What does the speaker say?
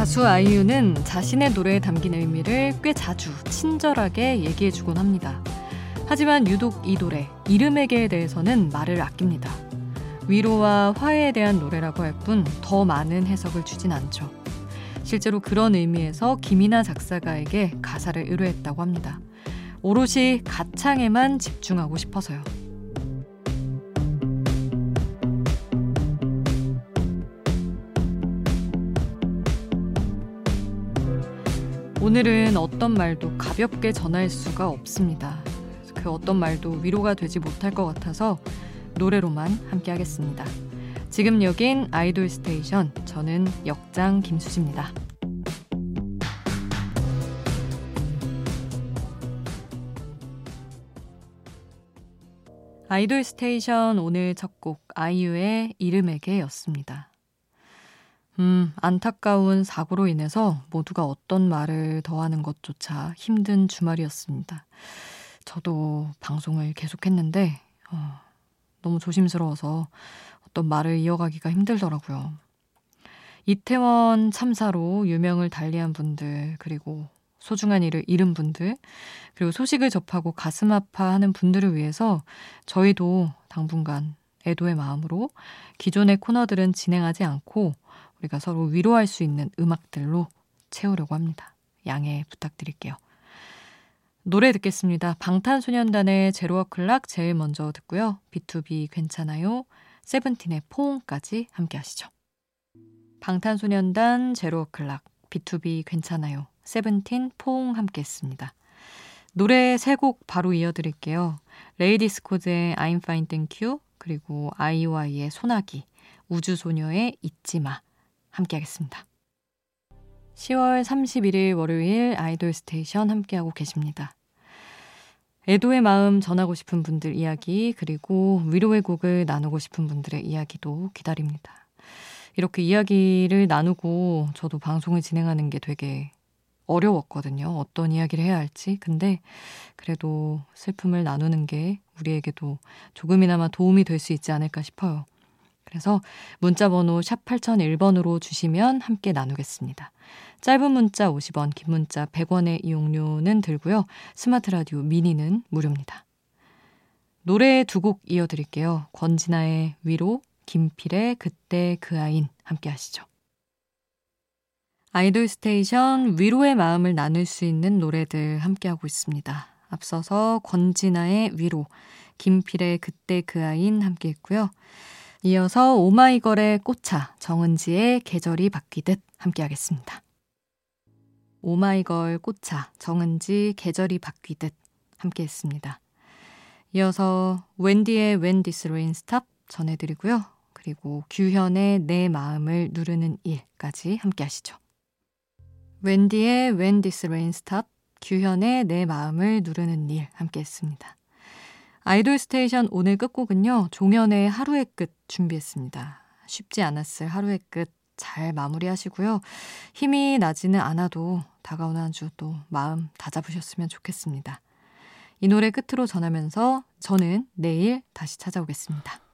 가수 아이유는 자신의 노래에 담긴 의미를 꽤 자주 친절하게 얘기해주곤 합니다. 하지만 유독 이 노래, 이름에게에 대해서는 말을 아낍니다. 위로와 화해에 대한 노래라고 할 뿐 더 많은 해석을 주진 않죠. 실제로 그런 의미에서 김이나 작사가에게 가사를 의뢰했다고 합니다. 오롯이 가창에만 집중하고 싶어서요. 오늘은 어떤 말도 가볍게 전할 수가 없습니다. 그 어떤 말도 위로가 되지 못할 것 같아서 노래로만 함께 하겠습니다. 지금 여긴 아이돌 스테이션. 저는 역장 김수지입니다. 아이돌 스테이션 오늘 첫 곡 아이유의 이름에게였습니다. 음, 안타까운 사고로 인해서 모두가 어떤 말을 더하는 것조차 힘든 주말이었습니다. 저도 방송을 계속했는데 어, 너무 조심스러워서 어떤 말을 이어가기가 힘들더라고요. 이태원 참사로 유명을 달리한 분들 그리고 소중한 일을 잃은 분들 그리고 소식을 접하고 가슴 아파하는 분들을 위해서 저희도 당분간 애도의 마음으로 기존의 코너들은 진행하지 않고 우리가 서로 위로할 수 있는 음악들로 채우려고 합니다. 양해 부탁드릴게요. 노래 듣겠습니다. 방탄소년단의 제로와 클락 제일 먼저 듣고요. B2B 괜찮아요. 세븐틴의 포옹까지 함께 하시죠. 방탄소년단 제로와 클락 B2B 괜찮아요. 세븐틴 포옹 함께 했습니다. 노래 세 곡 바로 이어드릴게요. 레이디스 코드의 I'm Fine Thank You 그리고 아이오아이의 소나기 우주소녀의 잊지마 함께 하겠습니다. 10월 31일 월요일 아이돌 스테이션 함께하고 계십니다. 애도의 마음 전하고 싶은 분들 이야기, 그리고 위로의 곡을 나누고 싶은 분들의 이야기도 기다립니다. 이렇게 이야기를 나누고 저도 방송을 진행하는 게 되게 어려웠거든요. 어떤 이야기를 해야 할지. 근데 그래도 슬픔을 나누는 게 우리에게도 조금이나마 도움이 될 수 있지 않을까 싶어요. 그래서 문자 번호 샵 8001번으로 주시면 함께 나누겠습니다. 짧은 문자 50원, 긴 문자 100원의 이용료는 들고요. 스마트 라디오 미니는 무료입니다. 노래 두 곡 이어드릴게요. 권진아의 위로, 김필의 그때 그 아인 함께 하시죠. 아이돌 스테이션 위로의 마음을 나눌 수 있는 노래들 함께하고 있습니다. 앞서서 권진아의 위로, 김필의 그때 그 아인 함께 했고요. 이어서 오마이걸의 꽃차, 정은지의 계절이 바뀌듯 함께 하겠습니다. 오마이걸 꽃차, 정은지 계절이 바뀌듯 함께 했습니다. 이어서 웬디의 When This Rain Stops 전해드리고요. 그리고 규현의 내 마음을 누르는 일까지 함께 하시죠. 웬디의 When This Rain Stop, 규현의 내 마음을 누르는 일 함께 했습니다. 아이돌 스테이션 오늘 끝곡은요. 종현의 하루의 끝 준비했습니다. 쉽지 않았을 하루의 끝 잘 마무리하시고요. 힘이 나지는 않아도 다가오는 한 주 또 마음 다잡으셨으면 좋겠습니다. 이 노래 끝으로 전하면서 저는 내일 다시 찾아오겠습니다.